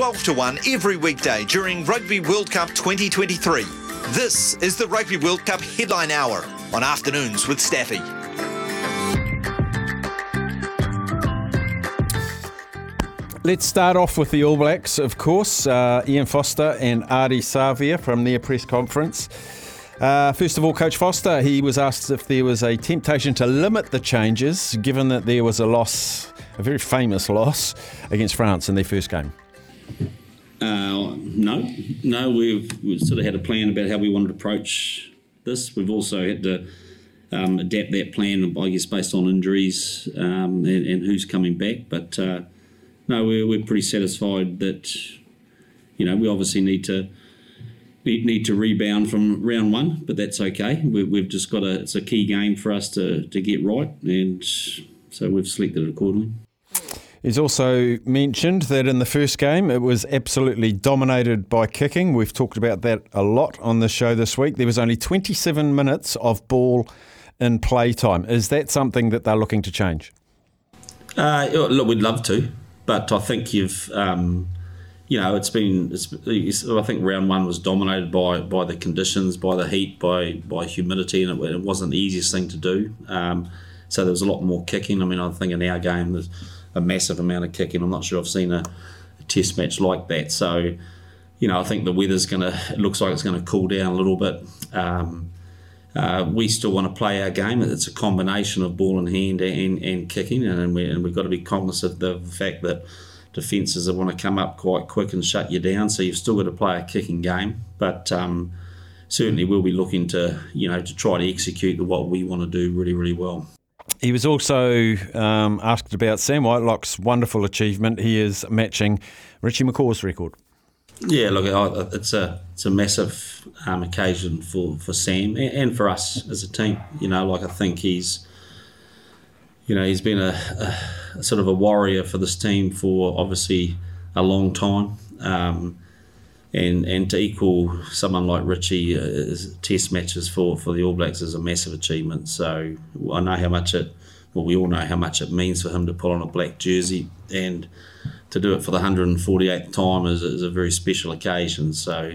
12 to 1 every weekday during Rugby World Cup 2023. This is the Rugby World Cup Headline Hour on Afternoons with Staffy. Let's start off with the All Blacks, of course. Uh, Ian Foster and Ardie Savea from their press conference. Uh, first of all, Coach Foster, he was asked if there was a temptation to limit the changes, given that there was a loss, a very famous loss, against France in their first game. Uh, no, no, we've, we've sort of had a plan about how we wanted to approach this. We've also had to um, adapt that plan, I guess, based on injuries um, and, and, who's coming back. But uh, no, we're, we're pretty satisfied that, you know, we obviously need to need, need to rebound from round one, but that's okay. We, we've just got a, it's a key game for us to, to get right, and so we've selected it accordingly. He's also mentioned that in the first game it was absolutely dominated by kicking. We've talked about that a lot on the show this week. There was only 27 minutes of ball in play time. Is that something that they're looking to change? Uh, look, we'd love to but I think you've, um, you know, it's been. It's, I think round one was dominated by by the conditions, by the heat, by by humidity, and it, it wasn't the easiest thing to do. Um, so there was a lot more kicking. I mean, I think in our game there's a massive amount of kicking. I'm not sure I've seen a, a test match like that. So, you know, I think the weather's going to. It looks like it's going to cool down a little bit. Um, uh, we still want to play our game. It's a combination of ball in hand and, and kicking, and, we, and we've got to be cognizant of the fact that defences that want to come up quite quick and shut you down. So you've still got to play a kicking game, but um, certainly we'll be looking to you know to try to execute what we want to do really really well. He was also um, asked about Sam Whitelock's wonderful achievement. He is matching Richie McCaw's record. Yeah, look, it's a it's a massive um, occasion for, for Sam and for us as a team. You know, like I think he's, you know, he's been a, a, sort of a warrior for this team for obviously a long time, um, and and to equal someone like Richie uh, test matches for, for the All Blacks is a massive achievement. So I know how much it, well, we all know how much it means for him to put on a black jersey and to do it for the 148th time is, is a very special occasion. So,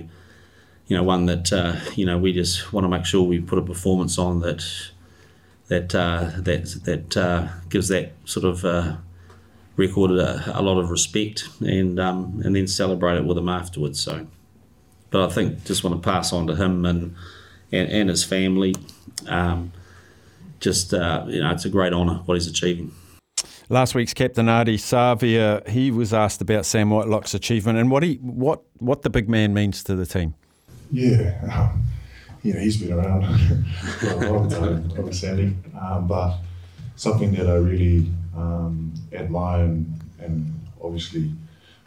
you know, one that uh, you know we just want to make sure we put a performance on that that uh, that that uh, gives that sort of uh, record a, a, lot of respect and um, and then celebrate it with him afterwards. So, but I think just want to pass on to him and and, and his family. Um, just uh, you know, it's a great honour what he's achieving. Last week's captain Ardie Savea, he was asked about Sam Whitelock's achievement and what he what what the big man means to the team. Yeah, um, you know he's been around for a long time, obviously, um, but something that I really um, admire and, and, obviously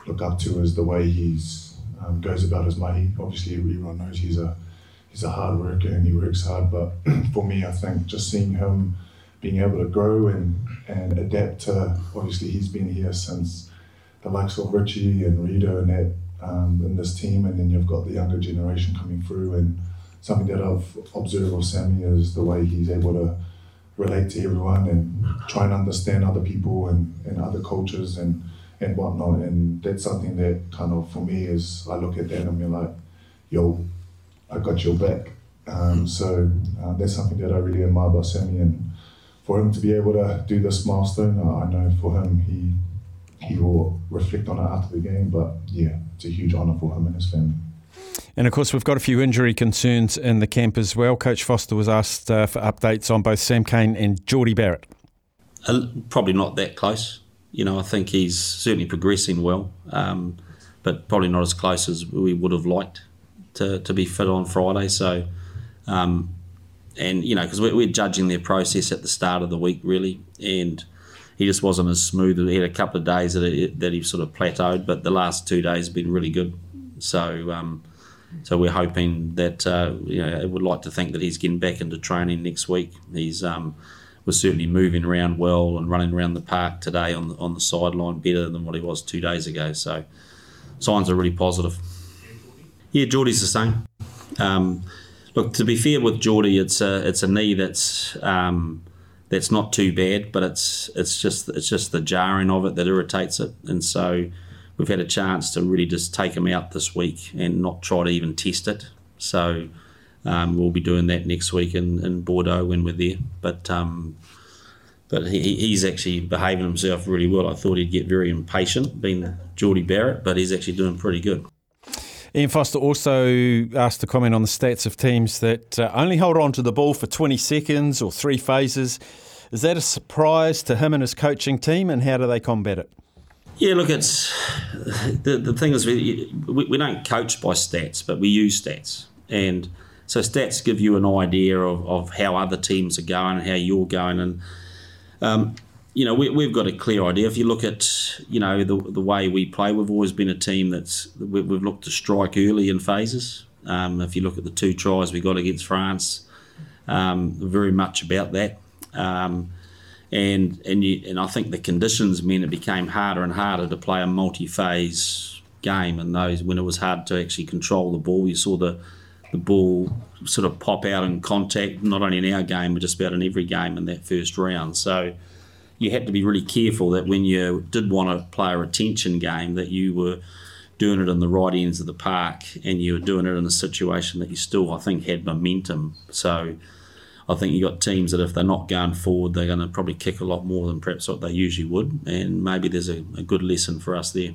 look up to is the way he's um, goes about his money. Obviously, everyone knows he's a he's a hard worker and he works hard, but for me, I think just seeing him being able to grow and, and adapt to obviously he's been here since the likes of Richie and Rito and that um, in this team and then you've got the younger generation coming through and something that I've observed of Sammy is the way he's able to relate to everyone and try and understand other people and, and other cultures and, and whatnot and that's something that kind of for me is I look at that and I'm like yo I got your back um, so uh, that's something that I really admire about Sammy and for him to be able to do this milestone, uh, I know for him he he will reflect on it after the game. But yeah, it's a huge honour for him and his family. And of course, we've got a few injury concerns in the camp as well. Coach Foster was asked uh, for updates on both Sam Cane and Jordie Barrett. Uh, probably not that close. You know, I think he's certainly progressing well, um, but probably not as close as we would have liked to, to be fit on Friday. So, um, and you know because we're, we're, judging their process at the start of the week really, and he just wasn't as smooth. He had a couple of days that he, that he sort of plateaued, but the last two days have been really good. So um, so we're hoping that uh, you know I would like to think that he's getting back into training next week. He's um, was certainly moving around well and running around the park today on the, on the sideline better than what he was two days ago. So signs are really positive. Yeah, Jordie's the same. Um, Look, to be fair with Jordie, it's a it's a knee that's um, that's not too bad, but it's it's just it's just the jarring of it that irritates it, and so we've had a chance to really just take him out this week and not try to even test it. So um, we'll be doing that next week in, in Bordeaux when we're there. But um, but he, he's actually behaving himself really well. I thought he'd get very impatient, being Jordie Barrett, but he's actually doing pretty good. Ian Foster also asked to comment on the stats of teams that uh, only hold on to the ball for 20 seconds or three phases. Is that a surprise to him and his coaching team, and how do they combat it? Yeah, look, it's the, the thing is we, we, don't coach by stats, but we use stats, and so stats give you an idea of, of how other teams are going, and how you're going, and um, you know, we, have got a clear idea. If you look at, you know, the, the way we play, we've always been a team that's we, have looked to strike early in phases. Um, if you look at the two tries we got against France, um, very much about that. Um, and and you, and I think the conditions meant it became harder and harder to play a multi-phase game. And those when it was hard to actually control the ball, you saw the the ball sort of pop out in contact, not only in our game, but just about in every game in that first round. So you had to be really careful that when you did want to play a retention game, that you were doing it in the right ends of the park and you were doing it in a situation that you still, I think, had momentum. So I think you've got teams that if they're not going forward, they're going to probably kick a lot more than perhaps what they usually would. And maybe there's a, a good lesson for us there.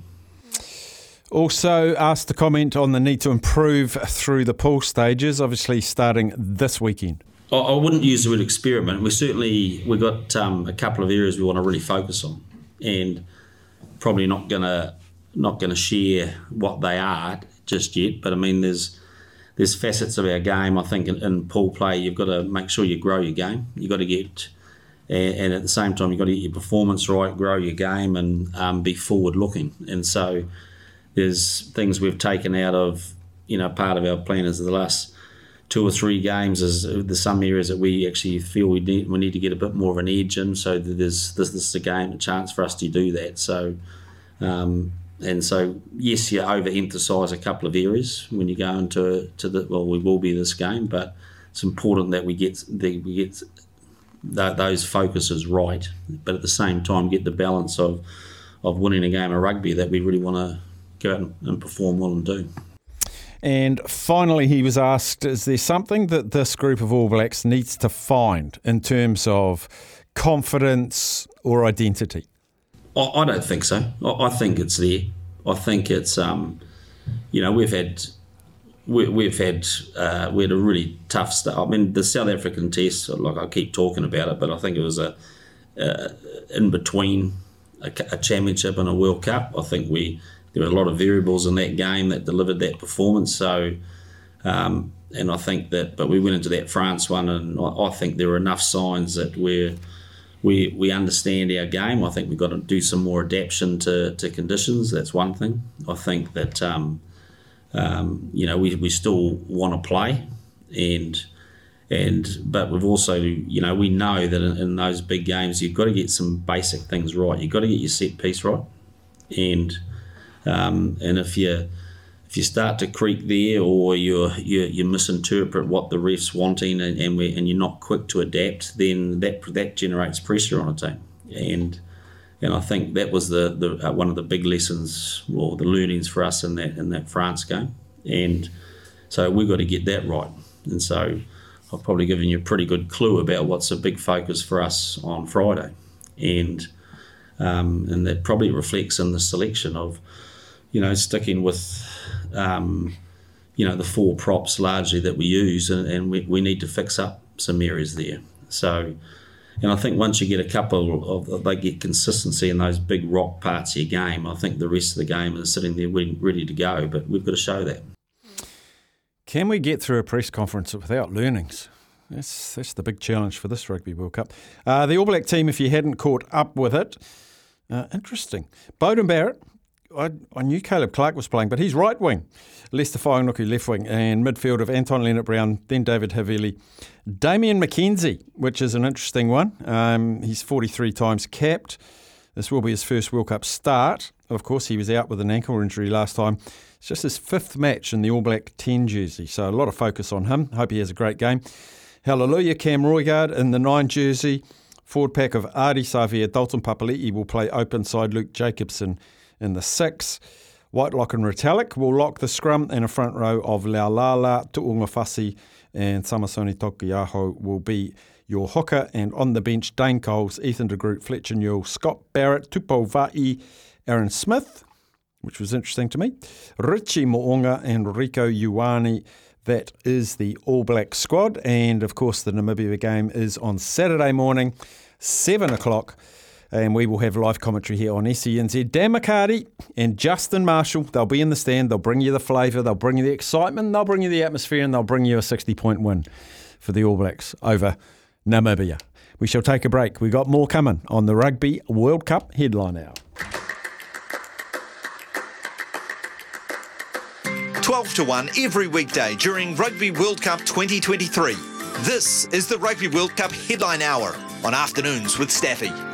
Also asked to comment on the need to improve through the pool stages, obviously starting this weekend. I wouldn't use the word experiment. We certainly we've got um, a couple of areas we want to really focus on, and probably not gonna not gonna share what they are just yet. But I mean, there's there's facets of our game. I think in, in pool play, you've got to make sure you grow your game. You've got to get and, and, at the same time, you've got to get your performance right, grow your game, and um, be forward looking. And so there's things we've taken out of you know part of our plan is the last two or three games is there's some areas that we actually feel we need we need to get a bit more of an edge in so there's this, this is a game a chance for us to do that so um, and so yes you overemphasize a couple of areas when you go into to the well we will be this game but it's important that we get the we get th- those focuses right but at the same time get the balance of of winning a game of rugby that we really want to go out and, perform well and do. And finally, he was asked Is there something that this group of All Blacks needs to find in terms of confidence or identity? I, don't think so. I, think it's there. I think it's, um, you know, we've had. We, have had uh, we had a really tough start. I mean, the South African test, like I keep talking about it, but I think it was a in between a, a, championship and a World Cup. I think we there were a lot of variables in that game that delivered that performance. So, um, and I think that, but we went into that France one, and I, I think there were enough signs that we're we we understand our game. I think we've got to do some more adaptation to, to conditions. That's one thing. I think that um, um, you know we, we still want to play, and and but we've also you know we know that in, in, those big games you've got to get some basic things right. You've got to get your set piece right, and um, and if you if you start to creak there, or you you misinterpret what the refs wanting, and and, we, and you're not quick to adapt, then that that generates pressure on a team. And and I think that was the, the uh, one of the big lessons or the learnings for us in that in that France game. And so we've got to get that right. And so I've probably given you a pretty good clue about what's a big focus for us on Friday. And um, and that probably reflects in the selection of you know, sticking with, um, you know, the four props largely that we use, and, and we, we need to fix up some areas there. So, and I think once you get a couple of, they get consistency in those big rock parts of your game, I think the rest of the game is sitting there ready to go. But we've got to show that. Can we get through a press conference without learnings? That's, that's the big challenge for this Rugby World Cup. Uh, the All Black team, if you hadn't caught up with it, uh, interesting. Beauden Barrett, I, I knew Caleb Clarke was playing, but he's right wing. Leicester Fainga'anuku left wing, and midfield of Anton Lienert-Brown, then David Havili. Damian McKenzie, which is an interesting one. Um, he's 43 times capped. This will be his first World Cup start. Of course, he was out with an ankle injury last time. It's just his fifth match in the All Black 10 jersey, so a lot of focus on him. Hope he has a great game. Hallelujah, Cam Roigard in the 9 jersey. Forward pack of Ardie Savea, Dalton Papali'i will play open side Luke Jacobson in the six. Whitelock and Retallick will lock the scrum, and a front row of Laulala, Tu'ungafasi, and Samisoni Taukei'aho will be your hooker. And on the bench, Dane Coles, Ethan de Groot, Fletcher Newell, Scott Barrett, Tupou Vaa'i, Aaron Smith, which was interesting to me, Richie Mo'unga, and Rieko Ioane. That is the All Black squad. And of course, the Namibia game is on Saturday morning, 7 o'clock and we will have live commentary here on SENZ. Dan McCarty and Justin Marshall, they'll be in the stand, they'll bring you the flavour, they'll bring you the excitement, they'll bring you the atmosphere, and they'll bring you a 60 point win for the All Blacks over Namibia. We shall take a break. We've got more coming on the Rugby World Cup headline hour. 12 to 1 every weekday during Rugby World Cup 2023. This is the Rugby World Cup headline hour on afternoons with Staffy.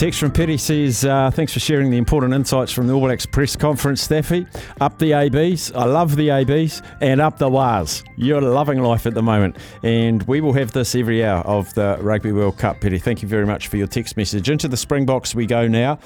Text from Petty says, uh, thanks for sharing the important insights from the All Blacks press conference, Staffy. Up the ABs. I love the ABs. And up the WARs. You're loving life at the moment. And we will have this every hour of the Rugby World Cup, Petty. Thank you very much for your text message. Into the Springboks we go now.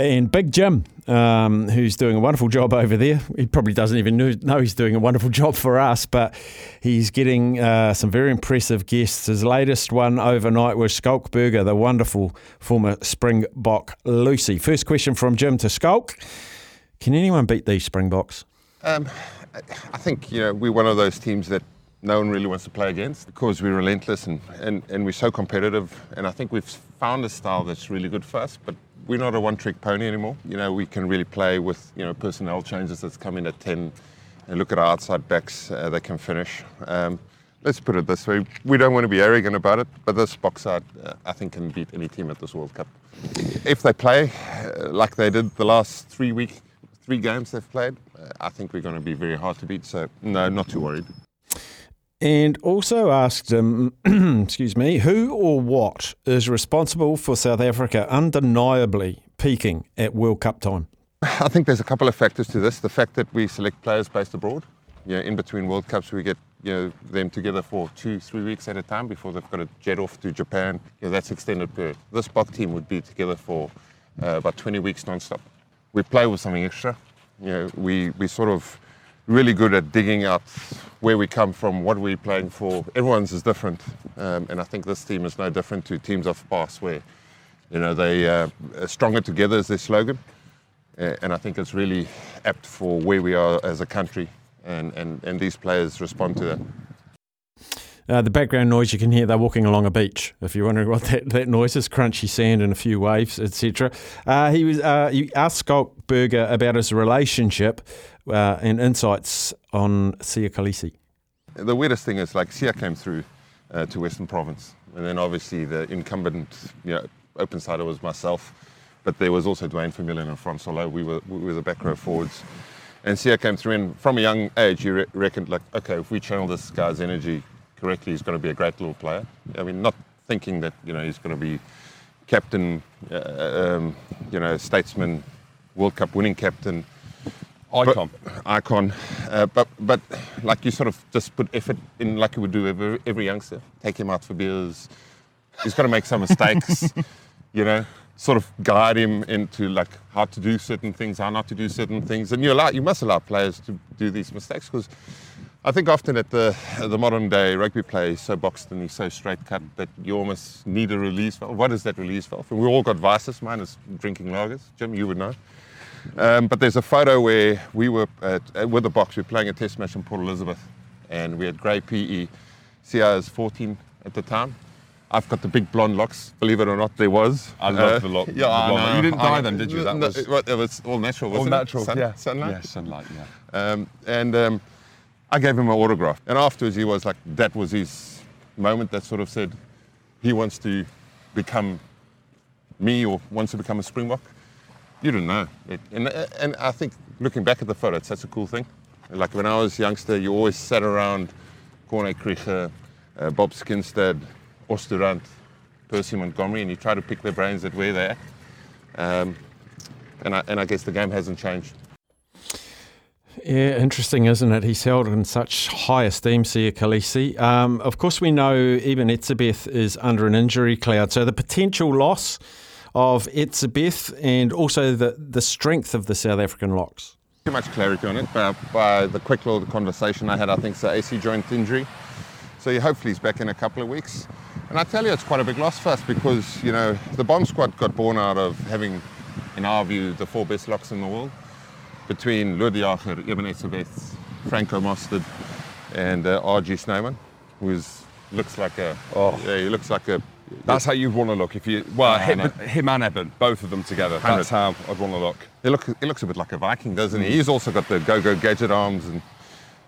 And Big Jim, um, who's doing a wonderful job over there. He probably doesn't even know he's doing a wonderful job for us, but he's getting uh, some very impressive guests. His latest one overnight was Schalk Burger, the wonderful former Springbok loosie. First question from Jim to Schalk. Can anyone beat these Springboks? Um, I think you know we're one of those teams that no one really wants to play against because we're relentless and, and, and we're so competitive. And I think we've found a style that's really good for us. But we're not a one-trick pony anymore. You know, we can really play with you know personnel changes that's come in at ten, and look at our outside backs. Uh, they can finish. Um, let's put it this way: we don't want to be arrogant about it, but this box side, uh, I think, can beat any team at this World Cup if they play uh, like they did the last three week, three games they've played. Uh, I think we're going to be very hard to beat. So no, not too worried and also asked him, excuse me, who or what is responsible for South Africa undeniably peaking at World Cup time? I think there's a couple of factors to this. The fact that we select players based abroad. You know, in between World Cups, we get you know them together for two, three weeks at a time before they've got to jet off to Japan. You know, that's extended period. This Bok team would be together for uh, about 20 weeks non-stop. We play with something extra. You know, we we sort of really good at digging out where we come from, what we're playing for. Everyone's is different, um, and I think this team is no different to teams of past where, you know, they uh, stronger together is their slogan, and I think it's really apt for where we are as a country, and and and these players respond to that. Uh, the background noise you can hear, they're walking along a beach. If you're wondering what that, that noise is, crunchy sand and a few waves, etc. Uh, he was uh, he asked about his relationship uh, and insights on Siya Kolisi. The weirdest thing is like Siya came through uh, to Western Province, and then obviously the incumbent, you know, open sider was myself, but there was also Duane Vermeulen and Francois Louw. We were we were the back row forwards. And Siya came through, and from a young age, you re- reckoned like, okay, if we channel this guy's energy correctly, he's going to be a great little player. I mean, not thinking that you know he's going to be captain, uh, um, you know, statesman, World Cup winning captain, icon, but, icon. Uh, but but like you sort of just put effort in, like you would do every, every youngster. Take him out for beers. He's got to make some mistakes, you know. Sort of guide him into like how to do certain things, how not to do certain things, and you allow you must allow players to do these mistakes because I think often at the the modern day rugby play is so boxed and he's so straight cut that you almost need a release valve. What is that release valve? And we all got vices. Mine is drinking lagers. Jim, you would know. Um, but there's a photo where we were at, with the box, We were playing a test match in Port Elizabeth, and we had grey PE. Siya is 14 at the time. I've got the big blonde locks. Believe it or not, there was. I love uh, the lock. Yeah, the know. You didn't dye I, them, did you? That no, was it, was all natural. All natural. Sun, yeah. Sunlight. Yeah, sunlight. Yeah. Um, and um, I gave him an autograph. And afterwards, he was like, that was his moment that sort of said he wants to become me or wants to become a Springbok. You don't know. It, and, and I think looking back at the photo, it's such a cool thing. Like when I was a youngster, you always sat around Corne Krige, uh, Bob Skinstad, Osturant, Percy Montgomery, and you try to pick their brains at where they're at. Um, and, I, and I guess the game hasn't changed. Yeah, interesting, isn't it? He's held in such high esteem, Siya Kolisi. Um, of course, we know Eben Etzebeth is under an injury cloud, so the potential loss of Etzebeth and also the, the strength of the South African locks? Too much clarity on it, but by the quick little conversation I had, I think it's an AC joint injury. So he, hopefully he's back in a couple of weeks. And I tell you, it's quite a big loss for us because, you know, the bomb squad got born out of having, in our view, the four best locks in the world between Lud Jager, Eben Etzebeth, Franco Mostert, and uh, RG Snyman, who looks like a, Oh. yeah, he looks like a, That's how you'd want to look if you. Well, him, him and Eben, both of them together. That's how I'd want to look. he, look, he looks a bit like a Viking, doesn't he? He's also got the go-go gadget arms and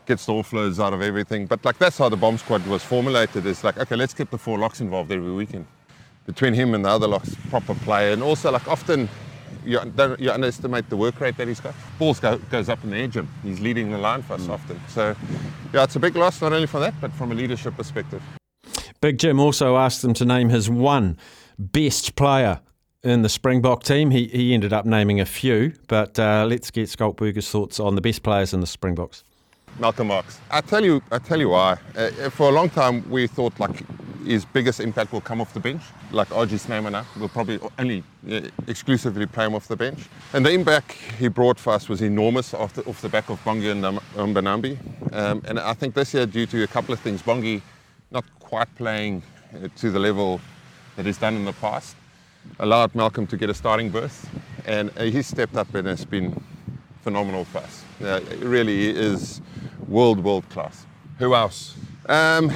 gets the offloads out of everything. But like that's how the bomb squad was formulated. It's like, okay, let's get the four locks involved every weekend. Between him and the other locks, proper play. And also like often you, you underestimate the work rate that he's got. Balls go, goes up in the edge and he's leading the line for us often. So yeah, it's a big loss, not only for that, but from a leadership perspective. Big Jim also asked them to name his one best player in the Springbok team. He, he ended up naming a few, but uh, let's get Schalk Burger's thoughts on the best players in the Springboks. Malcolm Marx. I tell you, I tell you why. Uh, for a long time, we thought like his biggest impact will come off the bench. Like RG Snyman now, we'll probably only uh, exclusively play him off the bench. And the impact he brought for us was enormous off the, off the back of Bongi and Nam- Mbonambi. Um, and I think this year, due to a couple of things, Bongi not quite playing uh, to the level that he's done in the past, allowed Malcolm to get a starting berth. And uh, he's stepped up and has been phenomenal for us. Uh, it really is world, world class. Who else? Um,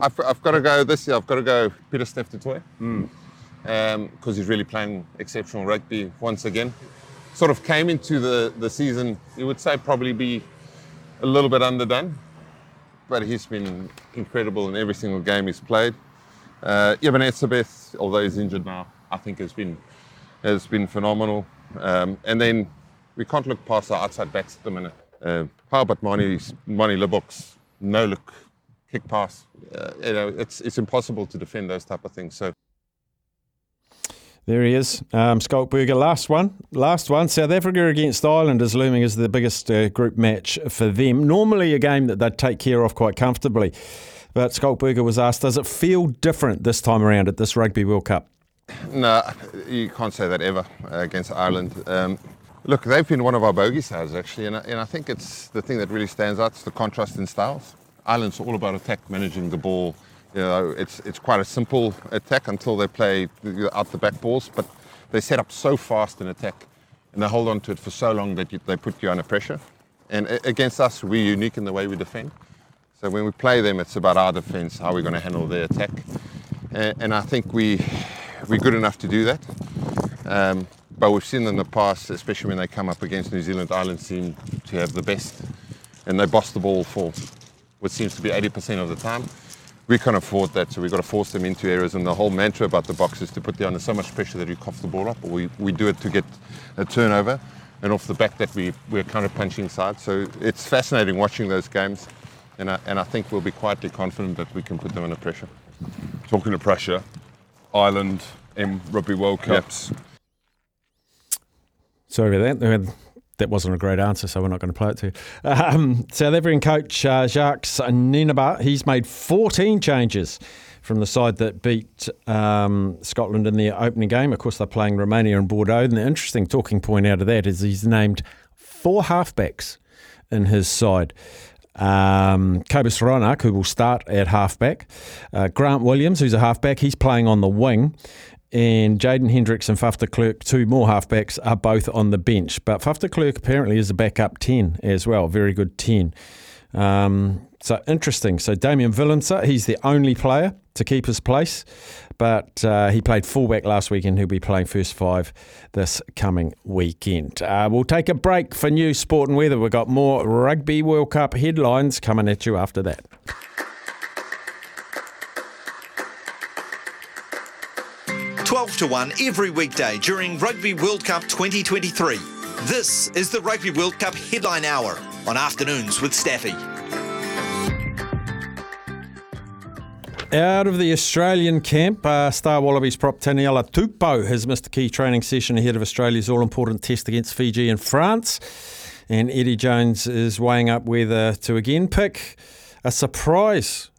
I've, I've got to go this year. I've got to go Pieter-Steph du Toit because he's really playing exceptional rugby once again. Sort of came into the, the season, you would say probably be a little bit underdone, but he's been incredible in every single game he's played. Uh, Etzebeth, although he's injured now, I think has been has been phenomenal. Um, and then we can't look past our outside backs at the minute. Uh, how about Manie, Manie Libbok's no look kick pass? Uh, you know, it's it's impossible to defend those type of things. So There he is, um, Schalk Burger. Last one, last one. South Africa against Ireland is looming as the biggest uh, group match for them. Normally a game that they'd take care of quite comfortably. But Schalk Burger was asked, does it feel different this time around at this Rugby World Cup? no, you can't say that ever uh, against Ireland. Um, look, they've been one of our bogey sides actually, and I, and I think it's the thing that really stands out is the contrast in styles. Ireland's all about attack, managing the ball. You know, it's it's quite a simple attack until they play out the back balls, but they set up so fast in attack, and they hold on to it for so long that you, they put you under pressure. And against us, we're unique in the way we defend. So when we play them, it's about our defence, how we're going to handle their attack, and, and I think we we're good enough to do that. Um, but we've seen in the past, especially when they come up against New Zealand, Ireland seem to have the best, and they boss the ball for what seems to be 80% of the time. We can't afford that, so we've got to force them into areas. And the whole mantra about the box is to put you under so much pressure that you cough the ball up, or we, we do it to get a turnover, and off the back that we, we're kind of punching side. So it's fascinating watching those games, and I, and I think we'll be quietly confident that we can put them under pressure. Talking of pressure, Ireland in Rugby World Cups. Sorry about that. That wasn't a great answer, so we're not going to play it to you. Um, South African coach uh, Jacques Nienaber, he's made 14 changes from the side that beat um, Scotland in their opening game. Of course, they're playing Romania and Bordeaux. And the interesting talking point out of that is he's named four halfbacks in his side. Um, Cobus Reinach, who will start at halfback. Uh, Grant Williams, who's a halfback, he's playing on the wing. And Jaden Hendrikse and Faf de Klerk, two more halfbacks, are both on the bench. But Faf de Klerk apparently is a backup 10 as well, very good 10. Um, so interesting. So Damian Willemse, he's the only player to keep his place, but uh, he played fullback last weekend. He'll be playing first five this coming weekend. Uh, we'll take a break for news, sport, and weather. We've got more Rugby World Cup headlines coming at you after that. Twelve to one every weekday during Rugby World Cup 2023. This is the Rugby World Cup Headline Hour on afternoons with Staffy. Out of the Australian camp, uh, Star Wallabies prop Taniela Tupou has missed a key training session ahead of Australia's all important test against Fiji and France. And Eddie Jones is weighing up whether to again pick a surprise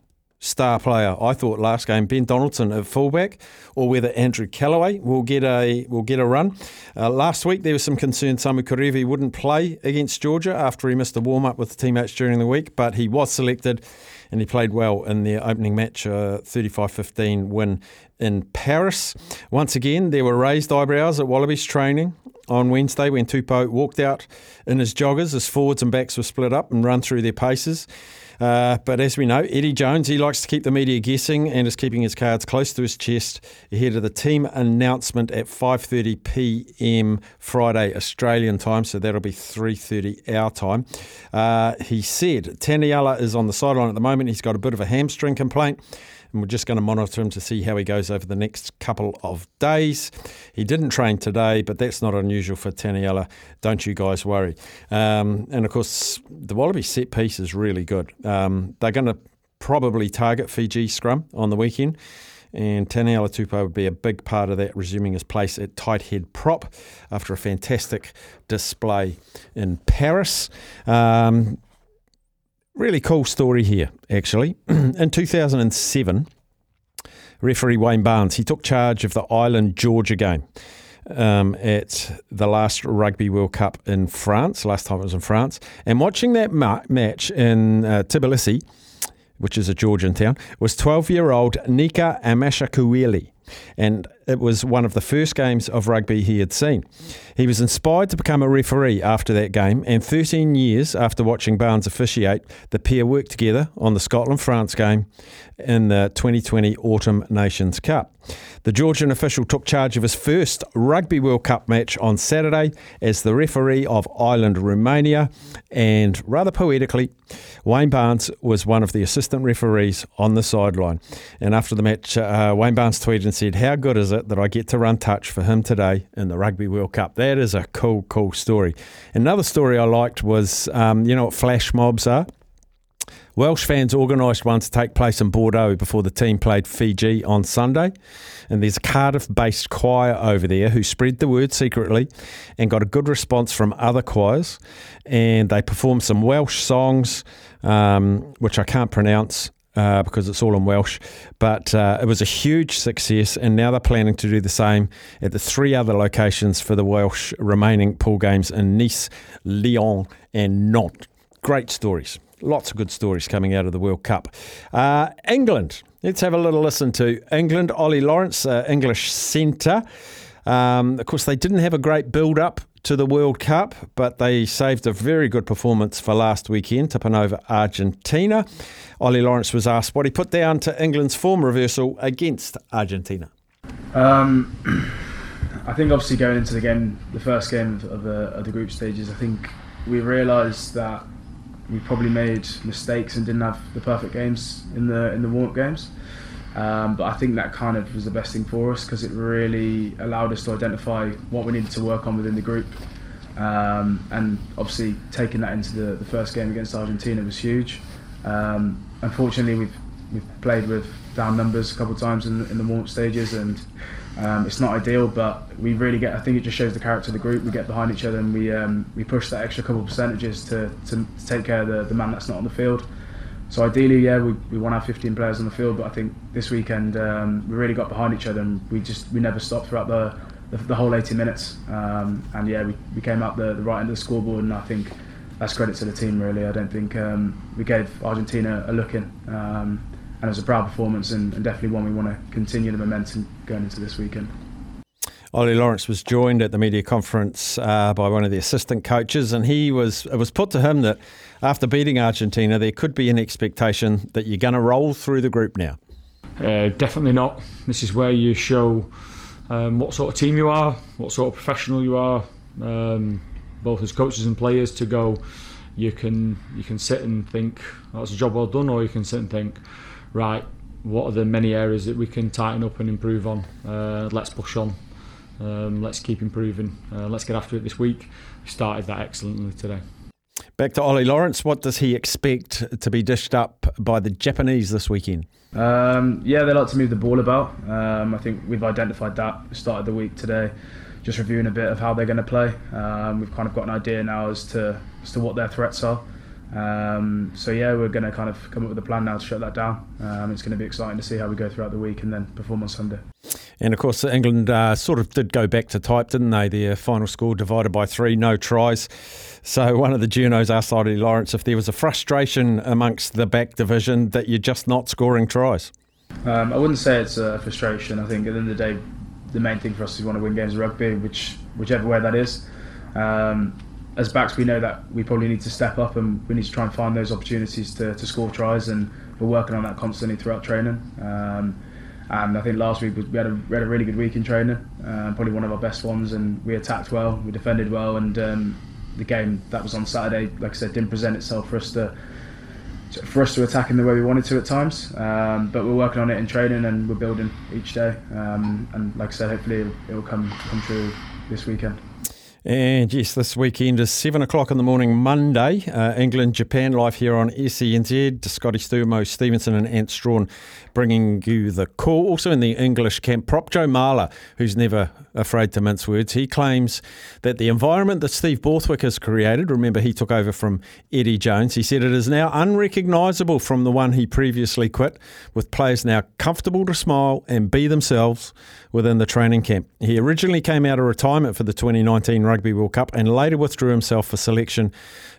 star player. I thought last game Ben Donaldson at fullback, or whether Andrew Kellaway will get a will get a run. Uh, last week there was some concern Samu Kerevi wouldn't play against Georgia after he missed a warm up with the teammates during the week, but he was selected and he played well in their opening match, uh, 35-15 win in Paris. Once again, there were raised eyebrows at Wallabies training on Wednesday when Tupou walked out in his joggers as forwards and backs were split up and run through their paces. Uh, but as we know, Eddie Jones, he likes to keep the media guessing and is keeping his cards close to his chest ahead of the team announcement at 5:30 p.m. Friday Australian time, so that'll be 3:30 our time. Uh, he said Taniela is on the sideline at the moment. He's got a bit of a hamstring complaint we're just going to monitor him to see how he goes over the next couple of days. He didn't train today, but that's not unusual for Taniela. Don't you guys worry. Um, and of course, the Wallaby set piece is really good. Um, they're going to probably target Fiji scrum on the weekend. And Taniela Tupou would be a big part of that, resuming his place at tight head prop after a fantastic display in Paris. Um, really cool story here, actually. In 2007, referee Wayne Barnes, he took charge of the Ireland Georgia game um, at the last Rugby World Cup in France. Last time it was in France. And watching that ma- match in uh, Tbilisi, which is a Georgian town, was 12 year old Nika Amashukeli and it was one of the first games of rugby he had seen. He was inspired to become a referee after that game, and 13 years after watching Barnes officiate, the pair worked together on the Scotland France game in the 2020 Autumn Nations Cup. The Georgian official took charge of his first Rugby World Cup match on Saturday as the referee of Ireland Romania, and rather poetically, Wayne Barnes was one of the assistant referees on the sideline. And after the match, uh, Wayne Barnes tweeted and said, How good is it that I get to run touch for him today in the Rugby World Cup? That is a cool, cool story. Another story I liked was, um, you know what flash mobs are? Welsh fans organised one to take place in Bordeaux before the team played Fiji on Sunday. And there's a Cardiff based choir over there who spread the word secretly and got a good response from other choirs. And they performed some Welsh songs, um, which I can't pronounce. Uh, because it's all in Welsh. But uh, it was a huge success, and now they're planning to do the same at the three other locations for the Welsh remaining pool games in Nice, Lyon, and Nantes. Great stories. Lots of good stories coming out of the World Cup. Uh, England. Let's have a little listen to England. Ollie Lawrence, uh, English centre. Um, of course, they didn't have a great build up to the World Cup, but they saved a very good performance for last weekend, tipping over Argentina. Ollie Lawrence was asked what he put down to England's form reversal against Argentina. Um, I think obviously going into the game, the first game of, the, of the group stages, I think we realised that we probably made mistakes and didn't have the perfect games in the in the warm-up games. Um, but I think that kind of was the best thing for us because it really allowed us to identify what we needed to work on within the group. Um, and obviously, taking that into the, the first game against Argentina was huge. Um, unfortunately, we've we've played with down numbers a couple of times in, in the warm-up stages, and um, it's not ideal. But we really get. I think it just shows the character of the group. We get behind each other, and we um, we push that extra couple of percentages to, to, to take care of the, the man that's not on the field. So ideally, yeah, we, we want to have 15 players on the field, but I think this weekend um, we really got behind each other and we just we never stopped throughout the the, the whole 80 minutes. Um, and yeah, we, we came out the, the right end of the scoreboard, and I think that's credit to the team. Really, I don't think um, we gave Argentina a look in, um, and it was a proud performance and, and definitely one we want to continue the momentum going into this weekend. Ollie Lawrence was joined at the media conference uh, by one of the assistant coaches, and he was it was put to him that after beating Argentina, there could be an expectation that you're going to roll through the group now. Uh, definitely not. This is where you show um, what sort of team you are, what sort of professional you are, um, both as coaches and players. To go, you can you can sit and think oh, that's a job well done, or you can sit and think, right, what are the many areas that we can tighten up and improve on? Uh, let's push on. Um, let's keep improving. Uh, let's get after it this week. We started that excellently today. Back to Ollie Lawrence. What does he expect to be dished up by the Japanese this weekend? Um, yeah, they like to move the ball about. Um, I think we've identified that. We started the week today, just reviewing a bit of how they're going to play. Um, we've kind of got an idea now as to as to what their threats are. Um, so yeah, we're going to kind of come up with a plan now to shut that down. Um, it's going to be exciting to see how we go throughout the week and then perform on Sunday. And of course, England uh, sort of did go back to type, didn't they? Their final score divided by three, no tries. So one of the journos asked Eddie Lawrence if there was a frustration amongst the back division that you're just not scoring tries. Um, I wouldn't say it's a frustration. I think at the end of the day, the main thing for us is we want to win games of rugby, which whichever way that is. Um, as backs, we know that we probably need to step up and we need to try and find those opportunities to, to score tries, and we're working on that constantly throughout training. Um, and I think last week we had a, we had a really good week in training, uh, probably one of our best ones, and we attacked well, we defended well, and um, the game that was on Saturday, like I said, didn't present itself for us to for us to attack in the way we wanted to at times. Um, but we're working on it in training and we're building each day. Um, and like I said, hopefully it will come come true this weekend. And yes, this weekend is 7 o'clock in the morning, Monday. Uh, England, Japan live here on SENZ. Scotty Stumo, Stevenson, and Ant Strachan bringing you the call. Also in the English camp, prop Joe Marler, who's never afraid to mince words. He claims that the environment that Steve Borthwick has created, remember he took over from Eddie Jones, he said it is now unrecognisable from the one he previously quit, with players now comfortable to smile and be themselves within the training camp. He originally came out of retirement for the 2019 Rugby World Cup and later withdrew himself for selection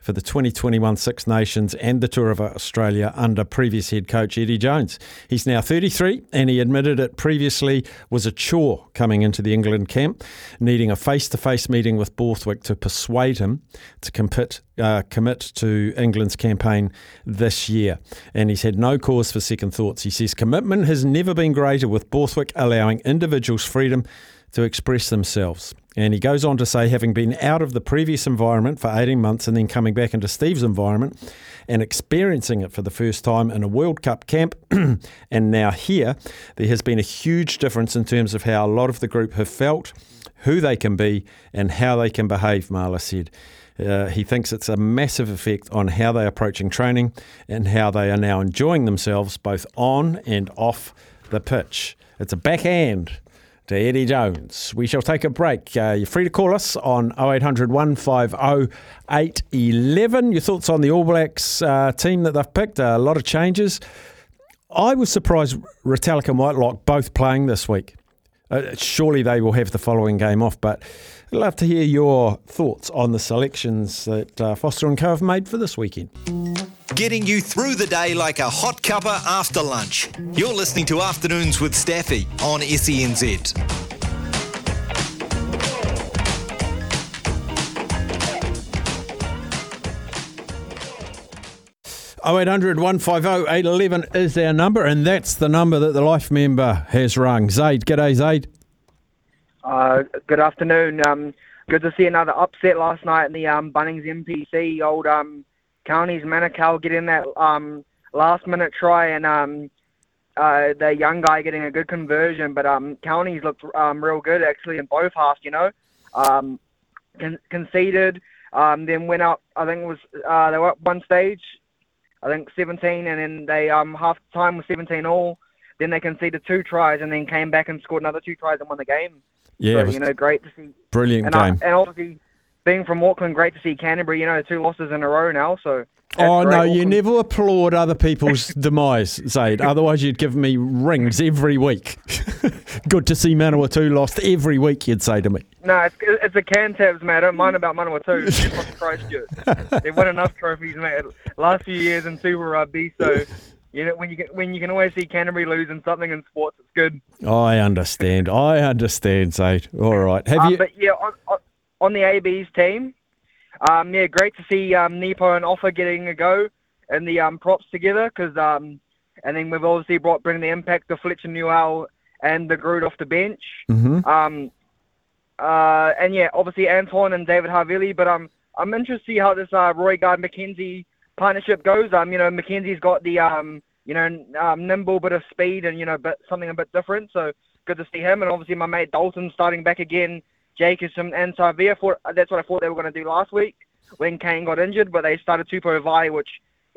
for the 2021 Six Nations and the Tour of Australia under previous head coach Eddie Jones. He's now 33 and he admitted it previously was a chore coming into the England camp, needing a face to face meeting with Borthwick to persuade him to compete, uh, commit to England's campaign this year. And he's had no cause for second thoughts. He says commitment has never been greater with Borthwick allowing individuals freedom to express themselves. And he goes on to say, having been out of the previous environment for 18 months and then coming back into Steve's environment and experiencing it for the first time in a World Cup camp and now here, there has been a huge difference in terms of how a lot of the group have felt, who they can be, and how they can behave, Marler said. Uh, he thinks it's a massive effect on how they're approaching training and how they are now enjoying themselves both on and off the pitch. It's a backhand to Eddie Jones. We shall take a break. Uh, you're free to call us on 0800 150 811. Your thoughts on the All Blacks uh, team that they've picked? A lot of changes. I was surprised Retallick and Whitelock both playing this week. Uh, surely they will have the following game off, but love to hear your thoughts on the selections that uh, Foster and Co have made for this weekend. Getting you through the day like a hot cuppa after lunch. You're listening to Afternoons with Staffy on SENZ. 0800 150 811 is our number, and that's the number that the life member has rung. Zaid, g'day, Zaid. Uh, good afternoon. Um, good to see another upset last night in the um, Bunnings NPC. Old um, Counties Manukau getting that um, last minute try, and um, uh, the young guy getting a good conversion. But um, Counties looked um, real good actually in both halves. You know, um, con- conceded, um, then went up. I think it was uh, they were up one stage I think 17, and then they um half time was 17 all. Then they conceded two tries, and then came back and scored another two tries and won the game. Yeah, so, you know, great to see. Brilliant and, game. Uh, and obviously, being from Auckland, great to see Canterbury. You know, two losses in a row now. So. Oh no! Auckland. You never applaud other people's demise, Zaid. Otherwise, you'd give me rings every week. Good to see Manawatu lost every week. You'd say to me. No, it's, it's a Cantabs. I don't mind about Manawatu. Christchurch. They've won enough trophies, mate. Last few years in Super Rugby, so you know when you can, when you can always see Canterbury losing something in sports, it's good. I understand. I understand, Zaid. All right. Have Um, you? But yeah, on, on, the AB's team, um, yeah, great to see um, Nepo and Ofa getting a go and the um, props together because, um, and then we've obviously brought bring the impact of Fletcher Newell and the Groot off the bench. Mhm. Um, uh, and yeah, obviously Anton and David Havili, but um, I'm interested to see how this uh, Roigard McKenzie partnership goes. Um, you know, McKenzie's got the um, you know, um, nimble bit of speed and you know, but something a bit different. So good to see him, and obviously my mate Dalton starting back again. Jake is Jacobson and Savea. For that's what I thought they were going to do last week when Kane got injured, but they started Tupou Vaa'i, which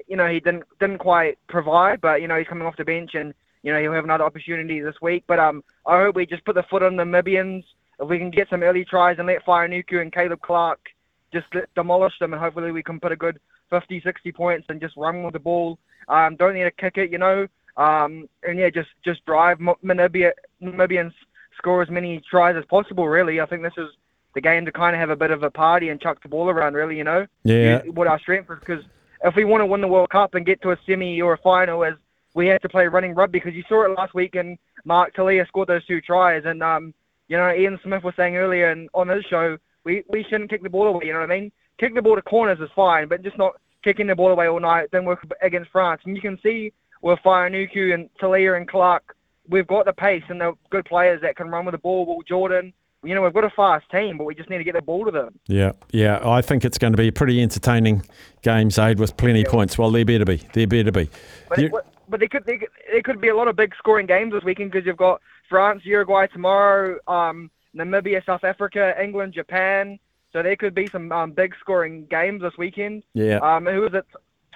you know he didn't didn't quite provide, but you know he's coming off the bench and you know he'll have another opportunity this week. But um, I hope we just put the foot on the Namibians. If we can get some early tries and let Fainga'anuku and Caleb Clarke just demolish them, and hopefully we can put a good 50, 60 points and just run with the ball. Um, don't need to kick it, you know. Um, and yeah, just just drive Namibia, Namibians score as many tries as possible. Really, I think this is the game to kind of have a bit of a party and chuck the ball around. Really, you know. Yeah. What our strength is because if we want to win the World Cup and get to a semi or a final, as we have to play running rugby because you saw it last week and Mark Telea scored those two tries and um, you know Ian Smith was saying earlier and on his show we we shouldn't kick the ball away. You know what I mean? Kick the ball to corners is fine, but just not kicking the ball away all night. Then work against France, and you can see with Fainga'anuku and Telea and Clarke, we've got the pace and the good players that can run with the ball. Will Jordan, you know, we've got a fast team, but we just need to get the ball to them. Yeah, yeah. I think it's going to be a pretty entertaining game, Zaid, with plenty of points. Well, there better be. There better be. But, it, but there could there, there could be a lot of big scoring games this weekend because you've got France, Uruguay tomorrow, um, Namibia, South Africa, England, Japan. So there could be some um, big scoring games this weekend. Yeah. Um, who is it?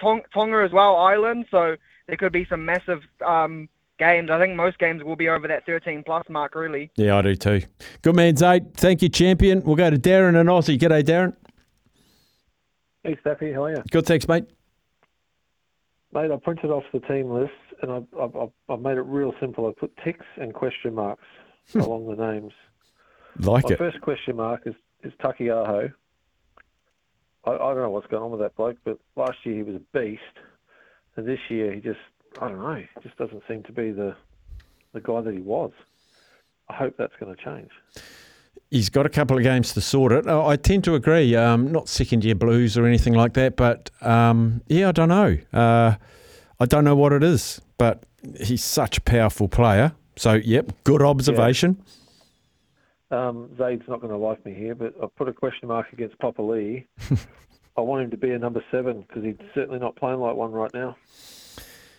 Tong- Tonga as well, Ireland. So there could be some massive um, games. I think most games will be over that 13 plus mark, really. Yeah, I do too. Good man, Zaid. Thank you, champion. We'll go to Darren and Aussie. G'day, Darren. Hey, Staffy. How are you? Good, thanks, mate. Mate, I printed off the team list and I, I, I made it real simple. I put ticks and question marks along the names. Like My it. first question mark is, is Taukei'aho. I, I don't know what's going on with that bloke, but last year he was a beast. And this year he just, I don't know, just doesn't seem to be the the guy that he was. I hope that's going to change. He's got a couple of games to sort it. Oh, I tend to agree. Um, not second year blues or anything like that, but um, yeah, I don't know. Uh, I don't know what it is, but he's such a powerful player. So, yep, good observation. Um, Zaid's not going to like me here, but I've put a question mark against Papali'i. I want him to be a number seven because he's certainly not playing like one right now.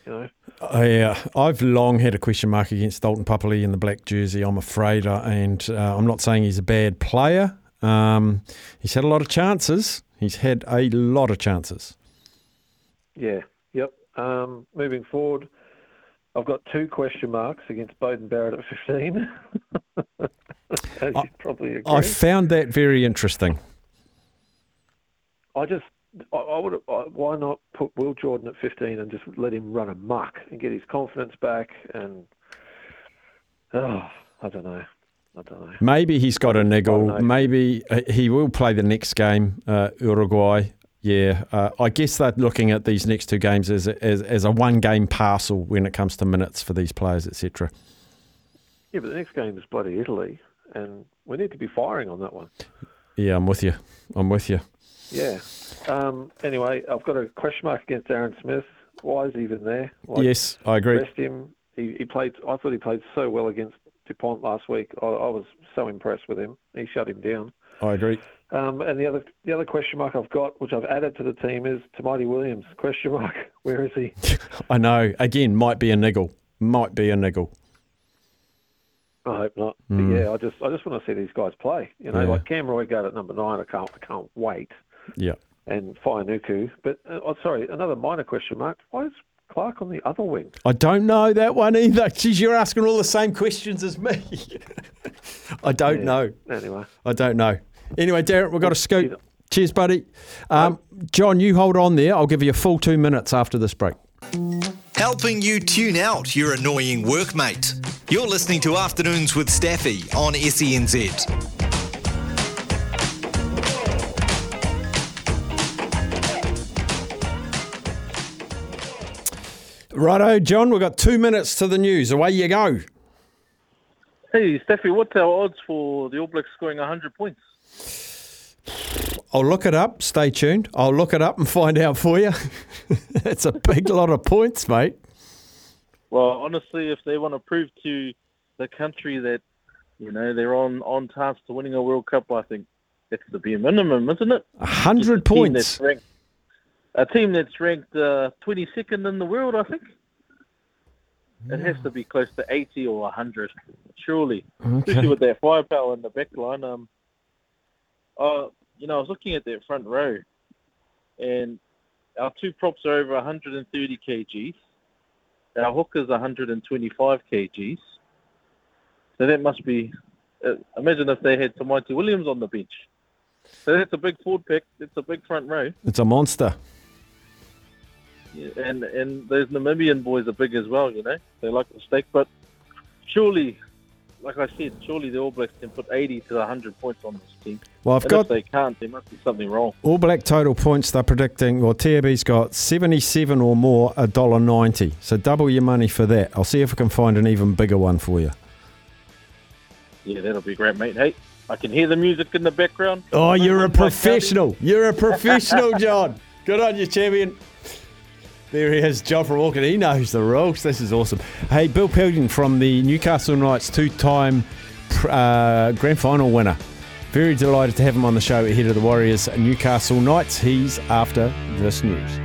You know, I, uh, I've long had a question mark against Dalton Papali'i in the black jersey, I'm afraid. Uh, and uh, I'm not saying he's a bad player. Um, he's had a lot of chances. He's had a lot of chances. yeah, yep. Um, moving forward, I've got two question marks against Beauden Barrett at 15. As you probably agree. I found that very interesting. I just, I, I would, I, why not put Will Jordan at 15 and just let him run amok and get his confidence back? And oh, I don't know, I don't know. Maybe he's got a niggle. Maybe uh, he will play the next game, uh, Uruguay. Yeah, uh, I guess they're looking at these next two games as a, as, as a one game parcel when it comes to minutes for these players, etc. Yeah, but the next game is bloody Italy, and we need to be firing on that one. Yeah, I'm with you. I'm with you. Yeah. Um, anyway, I've got a question mark against Aaron Smith. Why is he even there? Like, yes, I agree. Rest him. He, he played. I thought he played so well against Dupont last week. I, I was so impressed with him. He shut him down. I agree. Um, and the other the other question mark I've got, which I've added to the team, is Tamati Williams. Question mark. Where is he? I know. Again, might be a niggle. Might be a niggle. I hope not. Mm. But yeah, I just I just want to see these guys play. You know, Yeah. like Cam Roigard at number nine. I can't I can't wait. Yeah. And Fainga'anuku. But uh, oh, sorry, another minor question mark. Why is Clarke on the other wing? I don't know that one either. Geez, you're asking all the same questions as me. I don't Yeah. know. Anyway. I don't know. Anyway, Derek, we've got to scoot. Cheers, buddy. Um, John, you hold on there. I'll give you a full two minutes after this break. Helping you tune out your annoying workmate. You're listening to Afternoons with Staffy on E SENZ. Righto, John, we've got two minutes to the news. Away you go. Hey, Staffy, what's our odds for the All Blacks scoring 100 points? I'll look it up. Stay tuned. I'll look it up and find out for you. it's a big lot of points, mate. Well, honestly, if they want to prove to the country that, you know, they're on, on task to winning a World Cup, I think it's the bare minimum, isn't it? A hundred points. that's ranked, a team that's ranked uh, 22nd in the world, I think. It has to be close to 80 or 100, surely. Okay. Especially with that firepower in the back line. Um, uh, you know, I was looking at that front row, and our two props are over 130 kgs. Our hooker's 125 kgs. So that must be. Uh, imagine if they had Tamati Williams on the bench. So that's a big forward pack. It's a big front row. It's a monster. and and those Namibian boys are big as well. You know, they like the steak. But surely, like I said, surely the All Blacks can put 80 to 100 points on this team. Well, I've and got- if they can't, there must be something wrong. All Black total points they're predicting. Well, TAB's got 77 or more, $1.90. So double your money for that. I'll see if I can find an even bigger one for you. Yeah, that'll be great, mate. Hey, I can hear the music in the background. Oh, you're a professional. You're a professional, John. Good on you, champion. There he is, John from Auckland. He knows the rules. This is awesome. Hey, Bill Pilgrim from the Newcastle Knights, two-time uh, grand final winner. Very delighted to have him on the show ahead of the Warriors Newcastle Knights. He's after this news.